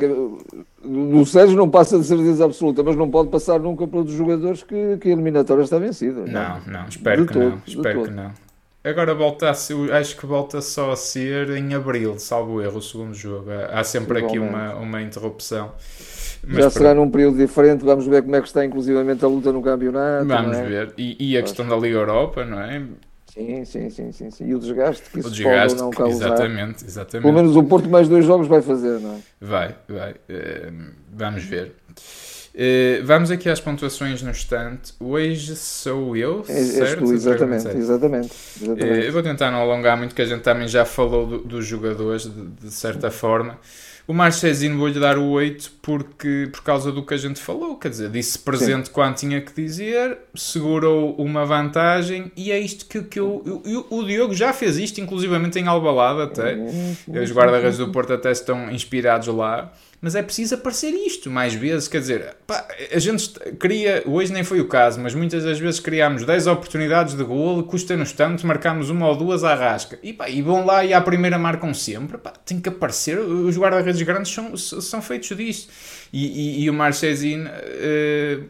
S2: No Sérgio não passa de certeza absoluta, mas não pode passar nunca pelos jogadores que, que a eliminatória está vencida.
S1: Não, não, não espero de que todo, não. Espero que não. Agora volta a ser, acho que volta só a ser em abril, salvo erro, o segundo jogo. Há sempre aqui uma, uma interrupção.
S2: Mas Já será num período diferente, vamos ver como é que está inclusivamente a luta no campeonato.
S1: Vamos
S2: é?
S1: ver. E, e a questão da Liga Europa, não é?
S2: Sim, sim, sim, sim, sim. E o desgaste que isso
S1: o desgaste,
S2: pode não causar.
S1: Exatamente, exatamente.
S2: Pelo menos o Porto mais dois jogos vai fazer, não é?
S1: Vai, vai. Uh, vamos ver. Uh, vamos aqui às pontuações no instante. Hoje sou eu,
S2: é,
S1: certo?
S2: Tu, exatamente, exatamente. exatamente. Uh,
S1: eu vou tentar não alongar muito, que a gente também já falou do, dos jogadores, de, de certa forma. O Marchezinho vou-lhe dar o 8 porque, por causa do que a gente falou, quer dizer, disse presente Sim. quando tinha que dizer, segurou uma vantagem e é isto que, que eu, eu, O Diogo já fez isto, inclusivamente em Albalada até. Os guarda-redes do Porto até estão inspirados lá mas é preciso aparecer isto mais vezes. Quer dizer, pá, a gente cria, hoje nem foi o caso, mas muitas das vezes criámos 10 oportunidades de golo, custa-nos tanto, marcamos uma ou duas à rasca. E, pá, e vão lá e à primeira marcam sempre. Pá, tem que aparecer. Os guarda-redes grandes são, são feitos disto. E, e, e o Marchesin uh,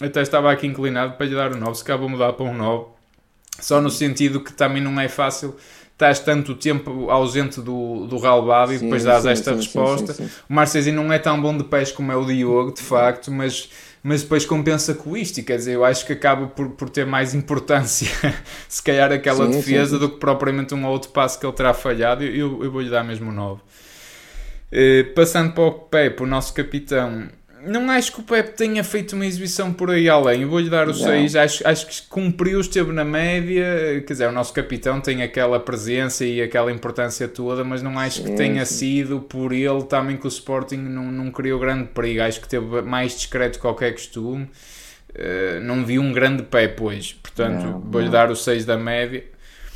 S1: até estava aqui inclinado para lhe dar o um 9, se cá mudar para um 9. Só no sentido que também não é fácil estás tanto tempo ausente do, do ralbado e depois dás sim, esta sim, resposta. Sim, o Marcesi não é tão bom de pés como é o Diogo, de facto, mas, mas depois compensa com isto. E quer dizer, eu acho que acaba por, por ter mais importância, <laughs> se calhar, aquela defesa do que propriamente um outro passo que ele terá falhado. Eu, eu, eu vou-lhe dar mesmo 9. Uh, passando para o Pepe, o nosso capitão, não acho que o Pep tenha feito uma exibição por aí além. Eu vou-lhe dar o 6. Acho, acho que cumpriu, esteve na média. Quer dizer, o nosso capitão tem aquela presença e aquela importância toda, mas não acho sim, que tenha sim. sido por ele também que o Sporting não, não criou grande perigo. Acho que teve mais discreto que qualquer costume. Uh, não vi um grande Pep hoje. Portanto, vou-lhe dar o 6 da média.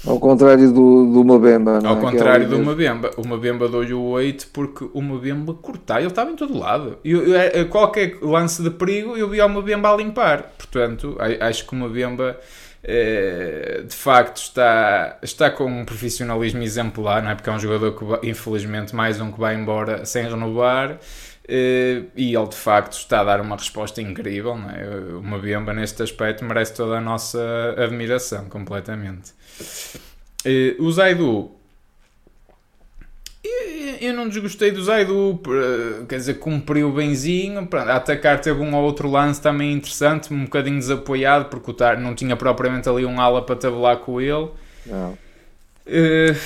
S2: Ao contrário do, do Mabemba.
S1: Ao é? contrário do Mabemba. O Mabemba deu-lhe o 8 porque o Mabemba cortar, ele estava em todo lado. Eu, eu, é, qualquer lance de perigo eu vi o Mabemba a limpar. Portanto, acho que o Mabemba é, de facto está, está com um profissionalismo exemplar, não é? Porque é um jogador que, infelizmente, mais um que vai embora sem renovar. Uh, e ele de facto está a dar uma resposta incrível. Não é? Uma Bemba neste aspecto merece toda a nossa admiração, completamente. Uh, o Zaidu. Eu não desgostei do Zaidu, quer dizer, cumpriu benzinho. A atacar teve um ou outro lance também interessante, um bocadinho desapoiado, porque o Tar não tinha propriamente ali um ala para tabular com ele.
S2: Não.
S1: Uh,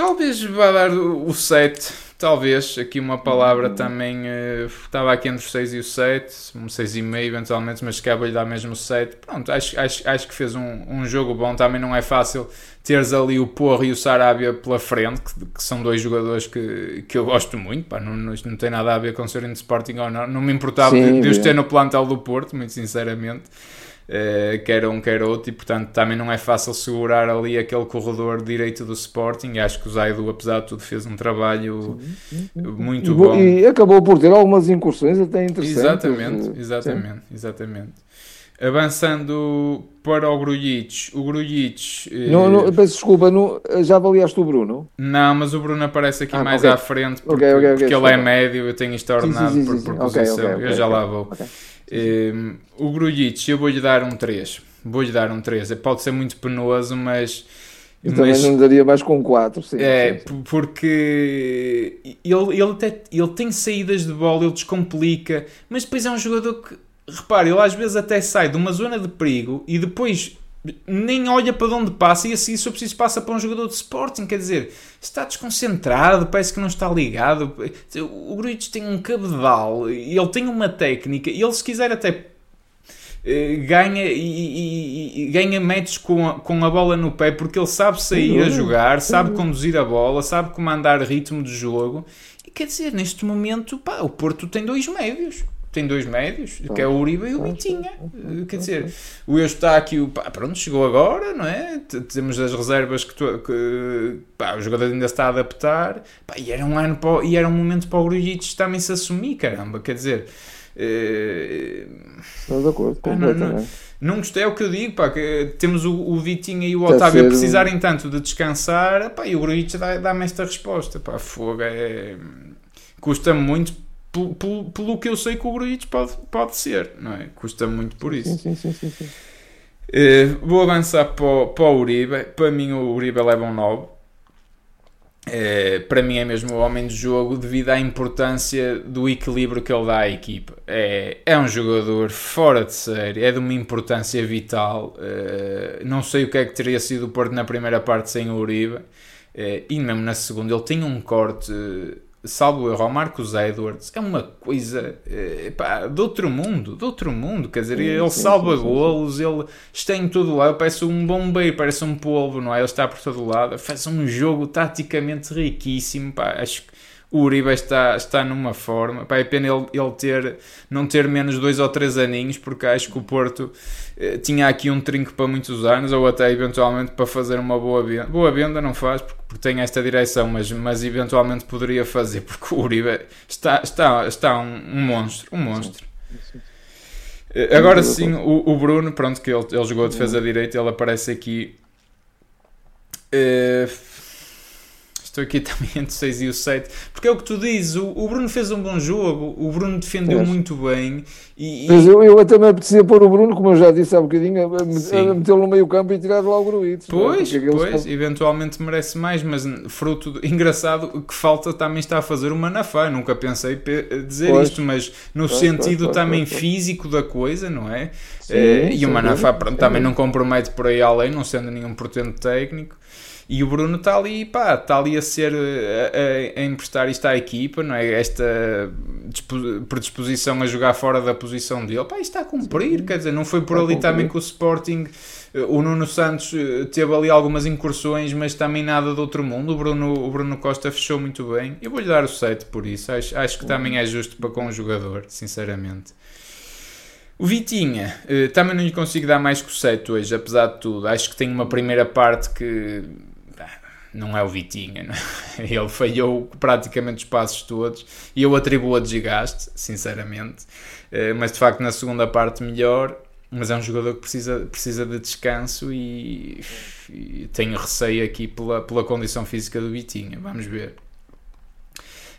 S1: talvez vá dar o 7 Talvez, aqui uma palavra também, uh, estava aqui entre o 6 e o 7, um 6,5 eventualmente, mas se lhe dar mesmo o 7. Pronto, acho, acho, acho que fez um, um jogo bom, também não é fácil teres ali o Porro e o Sarabia pela frente, que, que, são dois jogadores que, que eu gosto muito, pá, não, não, não tem nada a ver com serem de Sporting ou não, não me importava Sim, de, de os ter no plantel do Porto, muito sinceramente. Uh, quer um, quer outro, e portanto também não é fácil segurar ali aquele corredor direito do Sporting. Acho que o Zaidu, apesar de tudo, fez um trabalho muito
S2: e,
S1: bom.
S2: E acabou por ter algumas incursões até interessantes.
S1: Exatamente, exatamente, Sim. exatamente. Avançando para o Grujic, o Grujic...
S2: Não, não, peço desculpa, não, já avaliaste o Bruno?
S1: Não, mas o Bruno aparece aqui ah, mais okay. à frente porque, okay, okay, porque ele é médio, eu tenho isto ordenado sim, sim, sim, por, por posição, eu já lá vou. Um, o Grujic, eu vou-lhe dar um 3, vou-lhe dar um 3, pode ser muito penoso, mas...
S2: Eu também não daria mais com 4, sim.
S1: É, sim, sim. porque ele, ele, até, ele tem saídas de bola, ele descomplica, mas depois é um jogador que repare, ele às vezes até sai de uma zona de perigo e depois nem olha para onde passa e assim, se eu preciso, passa para um jogador de Sporting. Quer dizer, está desconcentrado, parece que não está ligado. O Gruitch tem um cabedal, ele tem uma técnica e ele, se quiser, até eh, ganha e, e, e, ganha metros com a, com a bola no pé porque ele sabe sair a jogar, sabe conduzir a bola, sabe comandar ritmo de jogo. E quer dizer, neste momento, pá, o Porto tem dois médios tem dois médios, que é o Uribe e o Vitinha. Quer dizer, o Eustáquio, pá, pronto, chegou agora, não é? Temos as reservas que, tu, que pá, o jogador ainda está a adaptar, pá, e era um ano para, e era um momento para o Grujic também se assumir, caramba, quer dizer.
S2: Eh, Estou de acordo,
S1: pá, não, não, não gostei, é o que eu digo, pá, que temos o, o Vitinha e o Otávio a precisarem um... tanto de descansar, pá, e o Grujic dá-me dá esta resposta, pá, fogo, é... custa muito pelo, pelo, pelo que eu sei que o Gruitch pode, pode ser, não é? Custa muito por isso.
S2: Sim, sim, sim, sim,
S1: Uh, vou avançar para o, para o Uribe. Para mim, o Uribe leva um 9. Uh, para mim é mesmo o homem de jogo devido à importância do equilíbrio que ele dá à equipa. É, é um jogador fora de série, é de uma importância vital. Uh, não sei o que é que teria sido o Porto na primeira parte sem o Uribe. Uh, e mesmo na segunda, ele tem um corte salvo erro, ao Marcos Edwards, é uma coisa epá, de outro mundo, de outro mundo, quer dizer, sim, ele sim, salva sim, golos, ele está em todo lado, parece um bombeiro, parece um polvo, não é? Ele está por todo lado, faz um jogo taticamente riquíssimo, pá, acho que o Uribe está, está numa forma. Pá, é pena ele, ele ter, não ter menos dois ou três aninhos, porque acho que o Porto eh, tinha aqui um trinco para muitos anos, ou até eventualmente para fazer uma boa venda. Boa venda não faz, porque, porque tem esta direção, mas, mas eventualmente poderia fazer, porque o Uribe está, está, está um, um monstro. Um monstro. Eh, agora sim, o, o Bruno, pronto, que ele, ele jogou a defesa direita, ele aparece aqui. Uh, Estou aqui <laughs> também entre o 6 e o 7. Porque é o que tu dizes, o, o Bruno fez um bom jogo, o Bruno defendeu muito bem. E,
S2: Mas eu, eu até me apetecia pôr o Bruno, como eu já disse há bocadinho, a, a metê-lo no meio campo e tirar lá o Gruito.
S1: Pois, é? pois, eventualmente merece mais, mas fruto do, <laughs> engraçado que falta também está a fazer o Manafá. Nunca pensei dizer pois, isto, mas no pois, sentido pois, também físico da coisa, não é? Sim, uh, e o Manafá pronto, também não compromete por aí além, não sendo nenhum portento técnico. E o Bruno está ali, pá, está ali a ser, a, a, emprestar isto à equipa, não é? Esta predisposição a jogar fora da posição dele, pá, isto está a cumprir, quer dizer, não foi por ali também que o Sporting, eh, o Nuno Santos eh, teve ali algumas incursões, mas também nada de outro mundo. O Bruno, o Bruno Costa fechou muito bem. Eu vou-lhe dar o 7 por isso, acho, acho que também é justo para com o jogador, sinceramente. O Vitinha, eh, também não lhe consigo dar mais que o 7 hoje, apesar de tudo. Acho que tem uma primeira parte que não é o Vitinha, não é? <laughs> ele falhou praticamente os passos todos e eu atribuo a desgaste, sinceramente, eh, mas de facto na segunda parte melhor, mas é um jogador que precisa, precisa de descanso e, e tenho receio aqui pela, pela condição física do Vitinha, vamos ver.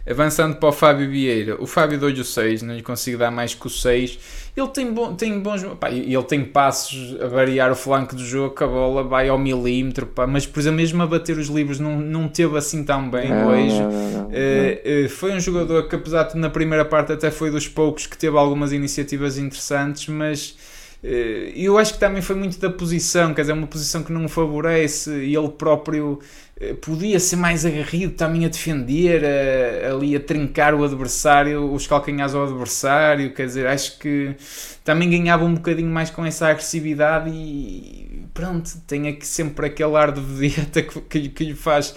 S1: Avançando para o Fábio Vieira, o Fábio deu-lhe o 6, não lhe consigo dar mais que o 6. Ele tem, bom, tem bons. Pá, ele tem passos a variar o flanco do jogo, a bola vai ao milímetro, pá, mas por exemplo, mesmo a bater os livros não, não teve assim tão bem não, hoje. Não, não, uh, foi um jogador que, apesar de na primeira parte até foi dos poucos que teve algumas iniciativas interessantes, mas eh, eu acho que também foi muito da posição, quer dizer, uma posição que não favorece e ele próprio eh, podia ser mais agarrido também a defender, a, ali a trincar o adversário, os calcanhares ao adversário, quer dizer, acho que também ganhava um bocadinho mais com essa agressividade e pronto, tem aqui sempre aquele ar de <laughs> vedeta que, que, que lhe faz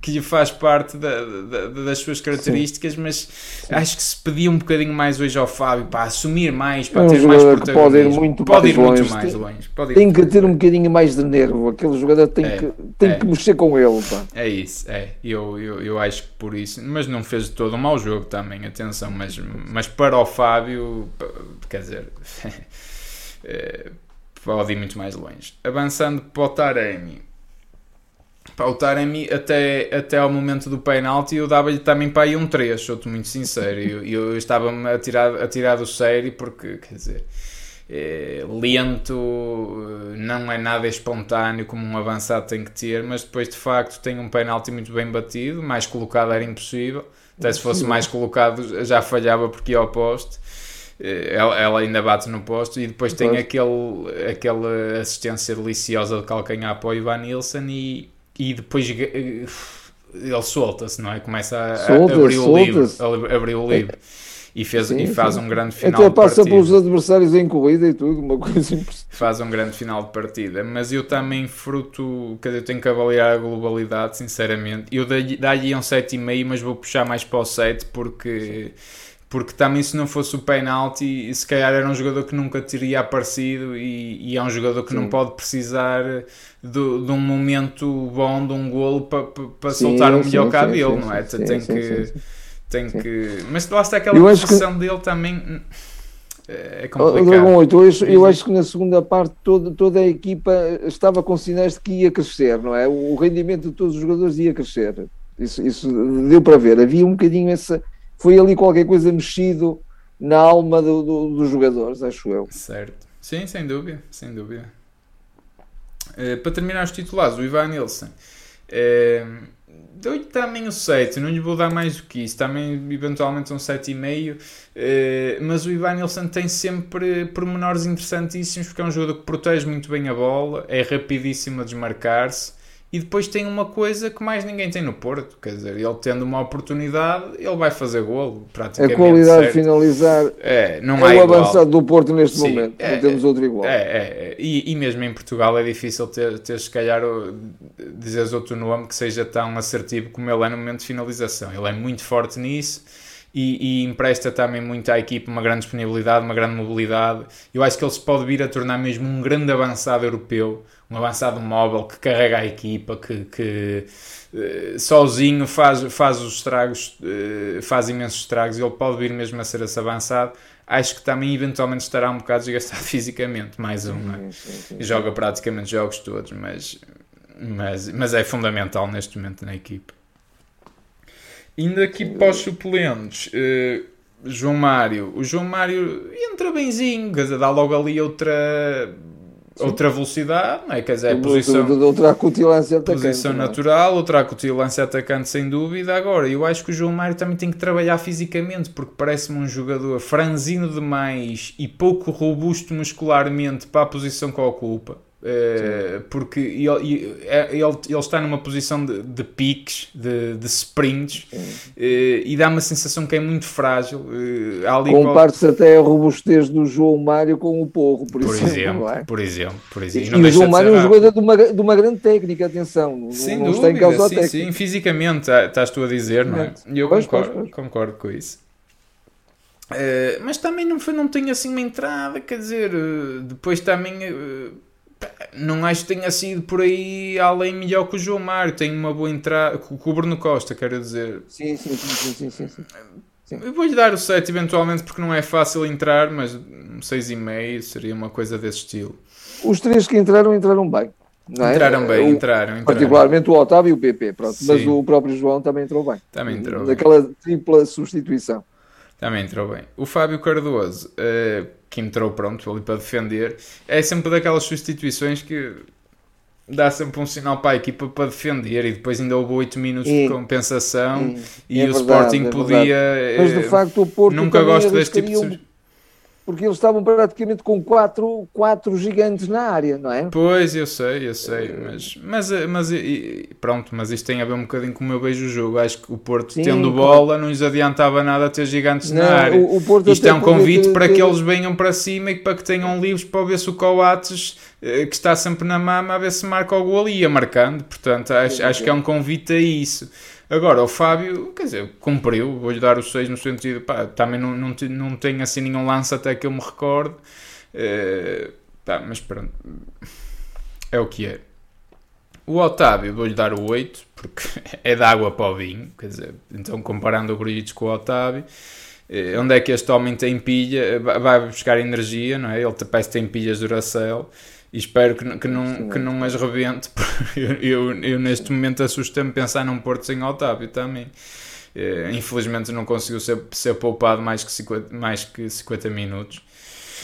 S1: que faz parte da, da, das suas características, Sim. mas Sim. acho que se pedia um bocadinho mais hoje ao Fábio para assumir mais, para é um ter mais protagonismo.
S2: Pode ir muito, pode ir longe. muito mais longe. Pode tem que ter um bocadinho mais de nervo. Aquele jogador tem, é, que, tem é. que mexer com ele. Pá.
S1: É isso, é. Eu, eu, eu acho que por isso, mas não fez todo um mau jogo também, atenção, mas, mas para o Fábio, quer dizer. <laughs> Eh, pode ir muito mais longe. Avançando para o Taremi, Pá, o Taremi até, até ao momento do penalti eu dava-lhe também para aí um 3, sou-te muito sincero. Eu, eu estava-me a tirar, a tirar do sério porque, quer dizer, é, lento, não é nada espontâneo como um avançado tem que ter, mas depois de facto tem um penalti muito bem batido, mais colocado era impossível. Até se fosse mais colocado já falhava porque ia ao poste. Eh, ela, ela, ainda bate no posto e depois tem aquele, aquela assistência deliciosa de calcanhar para o Ivan Nilsson e, e depois eh, ele solta-se, não é? Começa a, solta, a abrir, o livro, a abrir o livro. E, fez, sim, e faz sim. um grande final
S2: Até passa pelos adversários em corrida e tudo, uma <laughs> coisa impressionante.
S1: Faz um grande final de partida. Mas eu também fruto, quer dizer, eu tenho que avaliar a globalidade, sinceramente. Eu dá-lhe um 7,5, mas vou puxar mais para o 7 porque porque também se não fosse o penalti, se calhar era um jogador que nunca teria aparecido e, e é um jogador que sim. não pode precisar de, de, um momento bom, de um golo para pa, pa soltar o melhor cá dele, não é? tem que... Tem que... Mas lá está aquela posição que... dele também hum, é complicado.
S2: 8, eu, acho, eu acho que na segunda parte toda, toda a equipa estava com sinais de que ia crescer, não é? O rendimento de todos os jogadores ia crescer. Isso, isso deu para ver. Havia um bocadinho essa, foi ali qualquer coisa mexido na alma do, do, dos jogadores, acho eu.
S1: Certo. Sim, sem dúvida, sem dúvida. Uh, para terminar os titulares, o Ivan Nilsson. Uh, Dou-lhe também o 7, não lhe vou dar mais do que isso, também eventualmente um 7,5. Uh, mas o Ivan Nilsson tem sempre pormenores interessantíssimos porque é um jogador que protege muito bem a bola, é rapidíssimo a desmarcar-se e depois tem uma coisa que mais ninguém tem no Porto, quer dizer, ele tendo uma oportunidade, ele vai fazer golo, praticamente.
S2: A qualidade certo. de finalizar
S1: é, não
S2: é o igual. avançado do Porto neste Sim, momento, é, não temos outro igual.
S1: É, é, é. E, e, mesmo em Portugal é difícil ter, ter se calhar, dizeres outro nome que seja tão assertivo como ele é no momento de finalização. Ele é muito forte nisso. E, e, empresta também muito à equipe uma grande disponibilidade, uma grande mobilidade. Eu acho que ele se pode vir a tornar mesmo um grande avançado europeu, um avançado móvel que carrega a equipa, que, que uh, sozinho faz, faz os estragos, uh, faz imensos estragos, ele pode vir mesmo a ser esse avançado. Acho que também eventualmente estará um bocado desgastado <laughs> fisicamente, mais um, é? joga praticamente jogos todos, mas, mas, mas é fundamental neste momento na equipa. Indo aqui para os suplentes, uh, João Mário. O João Mário entra benzinho, quer dizer, dá logo ali outra Sim. outra velocidade, não é? Quer dizer, posição,
S2: outra acutilância atacante.
S1: Posição é? natural, outra acutilância atacante, sem dúvida. Agora, eu acho que o João Mário também tem que trabalhar fisicamente, porque parece-me um jogador franzino demais e pouco robusto muscularmente para a posição que ocupa. Uh, porque ele, é, ele, ele, está numa posição de, de piques, de, de sprints, uh, e dá uma sensação que é muito frágil.
S2: Uh, Comparte-se qual... até a robustez do João Mário com o Porro, por, por exemplo.
S1: é? Por exemplo, por exemplo.
S2: E, o João Mário é um jogador de uma, de uma grande técnica, atenção.
S1: Sem não dúvida, está em causa sim, sim, fisicamente, tá, estás tu a dizer, não é? E eu pois, concordo, pois, pois. concordo com isso. Uh, mas também não, foi, não tenho assim uma entrada, quer dizer, depois também não acho que tenha sido por aí além melhor que o João Mário. Tem uma boa entrada. Com o Bruno Costa, quero dizer.
S2: Sim, sim, sim, sim, sim.
S1: Eu vou-lhe dar o 7 eventualmente porque não é fácil entrar, mas um 6,5 seria uma coisa desse estilo.
S2: Os três que entraram, entraram bem.
S1: Não é? Entraram bem, entraram.
S2: Particularmente o Otávio e o PP, pronto. Mas o próprio João também entrou bem.
S1: Também entrou
S2: Daquela tripla substituição.
S1: Também entrou bem. O Fábio Cardoso, uh, que entrou pronto ali para defender, é sempre daquelas substituições que dá sempre um sinal para a equipa para defender e depois ainda houve 8 minutos e, de compensação e, e, é o verdade, Sporting é podia.
S2: Mas de facto o Porto
S1: nunca gosto deste tipo de.
S2: Porque eles estavam praticamente com quatro, quatro gigantes na área, não é?
S1: Pois, eu sei, eu sei, mas, mas, mas pronto, mas isto tem a ver um bocadinho com como eu vejo o jogo. Acho que o Porto, Sim, tendo bola, não lhes adiantava nada ter gigantes não, na área. O, o isto é um convite para que eles venham para cima e para que tenham livros para ver se o Coates, eh, que está sempre na mama, a ver se marca o gol e ia marcando. Portanto, acho, acho que é um convite a isso. Agora, o Fábio, quer dizer, cumpriu, vou-lhe dar os 6 no sentido, pá, também não, não, não tem assim nenhum lance até que eu me recorde, uh, pá, mas pronto, é o que é. O Otávio, vou-lhe dar o 8, porque <laughs> é de água para o vinho, quer dizer, então comparando o Grujic com o Otávio, uh, onde é que este homem tem pilha, vai buscar energia, não é? Ele parece que tem pilhas de Duracell, e espero que, que, não, que não as rebente. <laughs> Eu, eu, eu neste momento assusta-me pensar num Porto sem Otávio também. Uh, infelizmente não conseguiu ser, ser poupado mais que 50, mais que 50 minutos.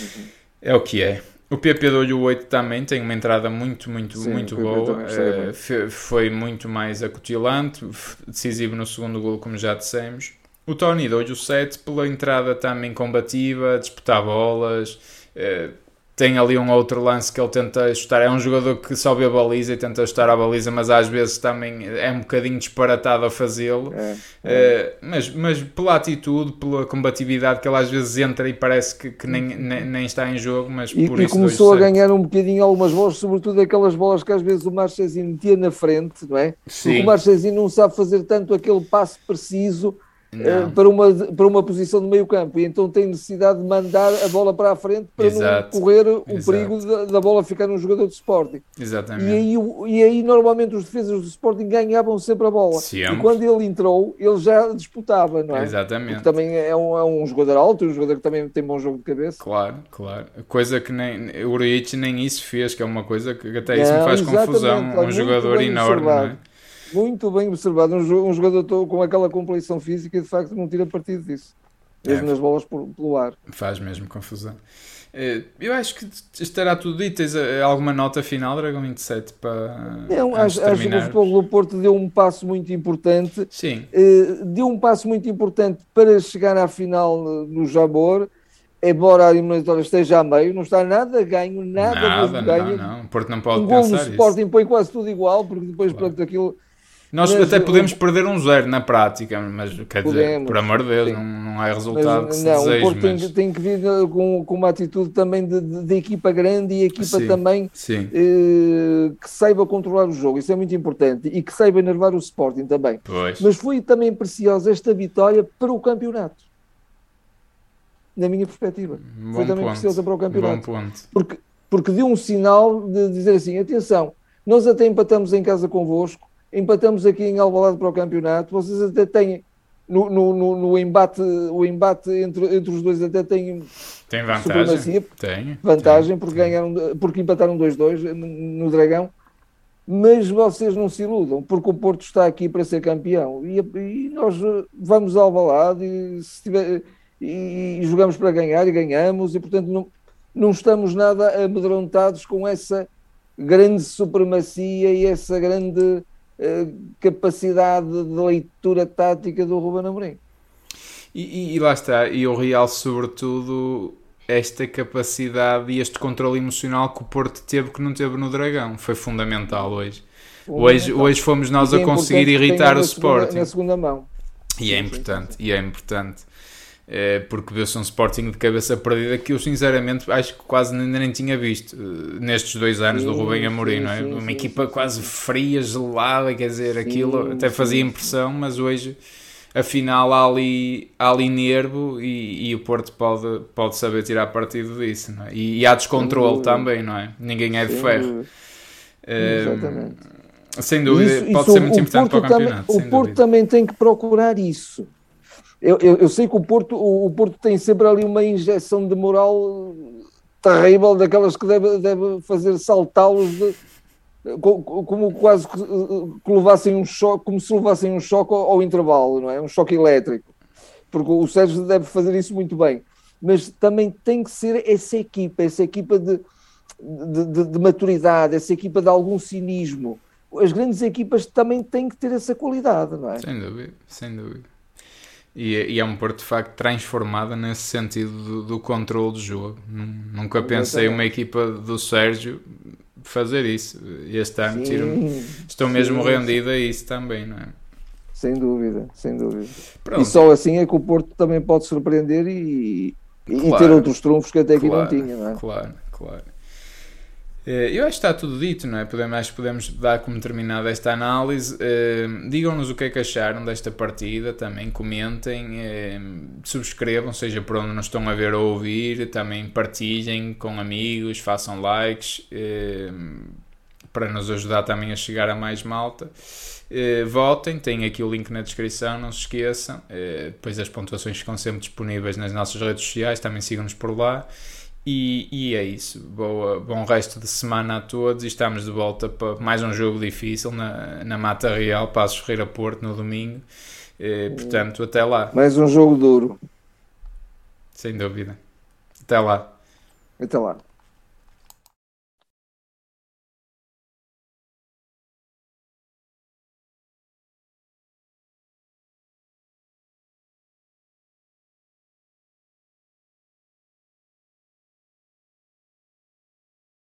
S1: Uhum. É o que é. O PP deu-lhe o 8 também, tem uma entrada muito, muito, Sim, muito boa. Uh, foi muito mais acutilante, decisivo no segundo gol, como já dissemos. O Tony deu-lhe o 7 pela entrada também combativa, disputar bolas. Uh, tem ali um outro lance que ele tenta chutar. É um jogador que sobe a baliza e tenta chutar a baliza, mas às vezes também é um bocadinho disparatado a fazê-lo. É, é. Uh, mas, mas pela atitude, pela combatividade que ele às vezes entra e parece que, que nem, nem, nem, está em jogo, mas
S2: e,
S1: por
S2: e começou a ganhar um bocadinho algumas bolas, sobretudo aquelas bolas que às vezes o Marchezinho metia na frente, não é? Sim. Porque o Marchezinho não sabe fazer tanto aquele passo preciso uh, para, uma, para uma posição de meio campo e então tem necessidade de mandar a bola para a frente para Exato. não correr o Exato. perigo da, da, bola ficar num jogador de Sporting.
S1: Exatamente.
S2: E aí, e aí normalmente os defesas do Sporting ganhavam sempre a bola. Sempre. E quando ele entrou, ele já disputava, não é?
S1: Exatamente.
S2: Porque também é um, é um jogador alto, um jogador que também tem bom jogo de cabeça.
S1: Claro, claro. Coisa que nem o Uriich nem isso fez, que é uma coisa que até isso me faz confusão. Um jogador enorme, não é?
S2: Muito bem observado. Um, jogador com aquela complexão física, de facto, não tira partido disso. Mesmo é. nas bolas por, pelo ar.
S1: Faz mesmo confusão. Eh, eu acho que estará tudo dito. Tens eh, alguma nota final, Dragão 27, para.
S2: Não, acho, acho, que o Futebol do Porto deu um passo muito importante.
S1: Sim.
S2: Uh, deu um passo muito importante para chegar à final no Jabor. Embora a eliminatória esteja a meio, não está nada ganho, nada,
S1: nada ganho. Não, não. O Porto não pode
S2: um
S1: pensar. O
S2: Sporting põe quase tudo igual, porque depois, claro. pronto, aquilo
S1: nós mas, até podemos perder um zero na prática, mas quer podemos, dizer, por amor de Deus, não, não é resultado mas, que se não, deseje,
S2: o Porto
S1: mas...
S2: tem, tem, que vir com, com uma atitude também de, de, de equipa grande e equipa sim, também sim. Eh, que saiba controlar o jogo, isso é muito importante, e que saiba enervar o Sporting também.
S1: Pois.
S2: Mas foi também preciosa esta vitória para o campeonato. Na minha perspectiva.
S1: Bom
S2: foi também
S1: ponto.
S2: preciosa para o campeonato. Porque, porque deu um sinal de dizer assim: atenção, nós até empatamos em casa convosco empatamos aqui em Alvalade para o campeonato, vocês até têm no, no, no, no, embate, o embate entre, entre os dois até tem,
S1: tem vantagem, tem,
S2: vantagem
S1: tem,
S2: porque. Ganharam, porque empataram 2-2 no, Dragão, mas vocês não se iludam, porque o Porto está aqui para ser campeão. E, e nós vamos ao Alvalade e, tiver, e, e, jogamos para ganhar e ganhamos. E portanto não, não estamos nada amedrontados com essa grande supremacia e essa grande capacidade de leitura tática do Ruben Amorim.
S1: E, e, e, lá está, e o Real sobretudo esta capacidade e este controle emocional que o Porto teve que não teve no Dragão, foi fundamental hoje. Hoje, hoje fomos nós a conseguir irritar o Sporting.
S2: Na segunda mão.
S1: E é importante, e é importante. É, porque viu-se um Sporting de cabeça perdida que eu sinceramente acho que quase nem, nem tinha visto uh, nestes dois anos sim, do Rubem Amorim, sim, não é? Sim, Uma equipa quase fria, gelada, quer dizer, aquilo até fazia impressão, mas hoje afinal há ali, há ali nervo e, e, o Porto pode, pode saber tirar partido disso, é? E, e há descontrole também, não é? Ninguém é de ferro.
S2: Exatamente.
S1: Sem dúvida, isso, pode isso, ser muito importante Porto para o campeonato.
S2: Também, o Porto dúvida. também tem que procurar isso eu, eu, eu, sei que o Porto, o, o, Porto tem sempre ali uma injeção de moral terrível, daquelas que deve, deve fazer saltá-los como quase que, que, levassem um choque, como se levassem um choque ao, ao, intervalo, não é? Um choque elétrico. Porque o Sérgio deve fazer isso muito bem. Mas também tem que ser essa equipa, essa equipa de, de, de, de maturidade, essa equipa de algum cinismo. As grandes equipas também têm que ter essa qualidade, não é?
S1: Sem dúvida, sem dúvida. E, e, é um Porto de facto transformado nesse sentido do, do controle do jogo. Nunca pensei uma equipa do Sérgio fazer isso. E este ano sim, estou sim, mesmo rendido a isso também, não é?
S2: Sem dúvida, sem dúvida. Pronto. E só assim é que o Porto também pode surpreender e, claro, e ter outros trunfos que até aqui claro, não tinha, não é?
S1: Claro, claro. Eh, eu acho que está tudo dito, não é? Podemos, acho que podemos dar como terminada esta análise. Uh, Digam-nos o que é que acharam desta partida, também comentem, uh, subscrevam, seja por onde nos estão a ver ou ouvir, também partilhem com amigos, façam likes, para nos ajudar também a chegar a mais malta. votem, tem aqui o link na descrição, não se esqueçam. depois as pontuações ficam sempre disponíveis nas nossas redes sociais, também sigam-nos por lá. E, e, é isso. Boa, bom resto de semana a todos e estamos de volta para mais um jogo difícil na, na Mata Real, Passos Ferreira Porto, no domingo. E, portanto, até lá.
S2: Mais um jogo duro.
S1: Sem dúvida. Até lá.
S2: Até lá.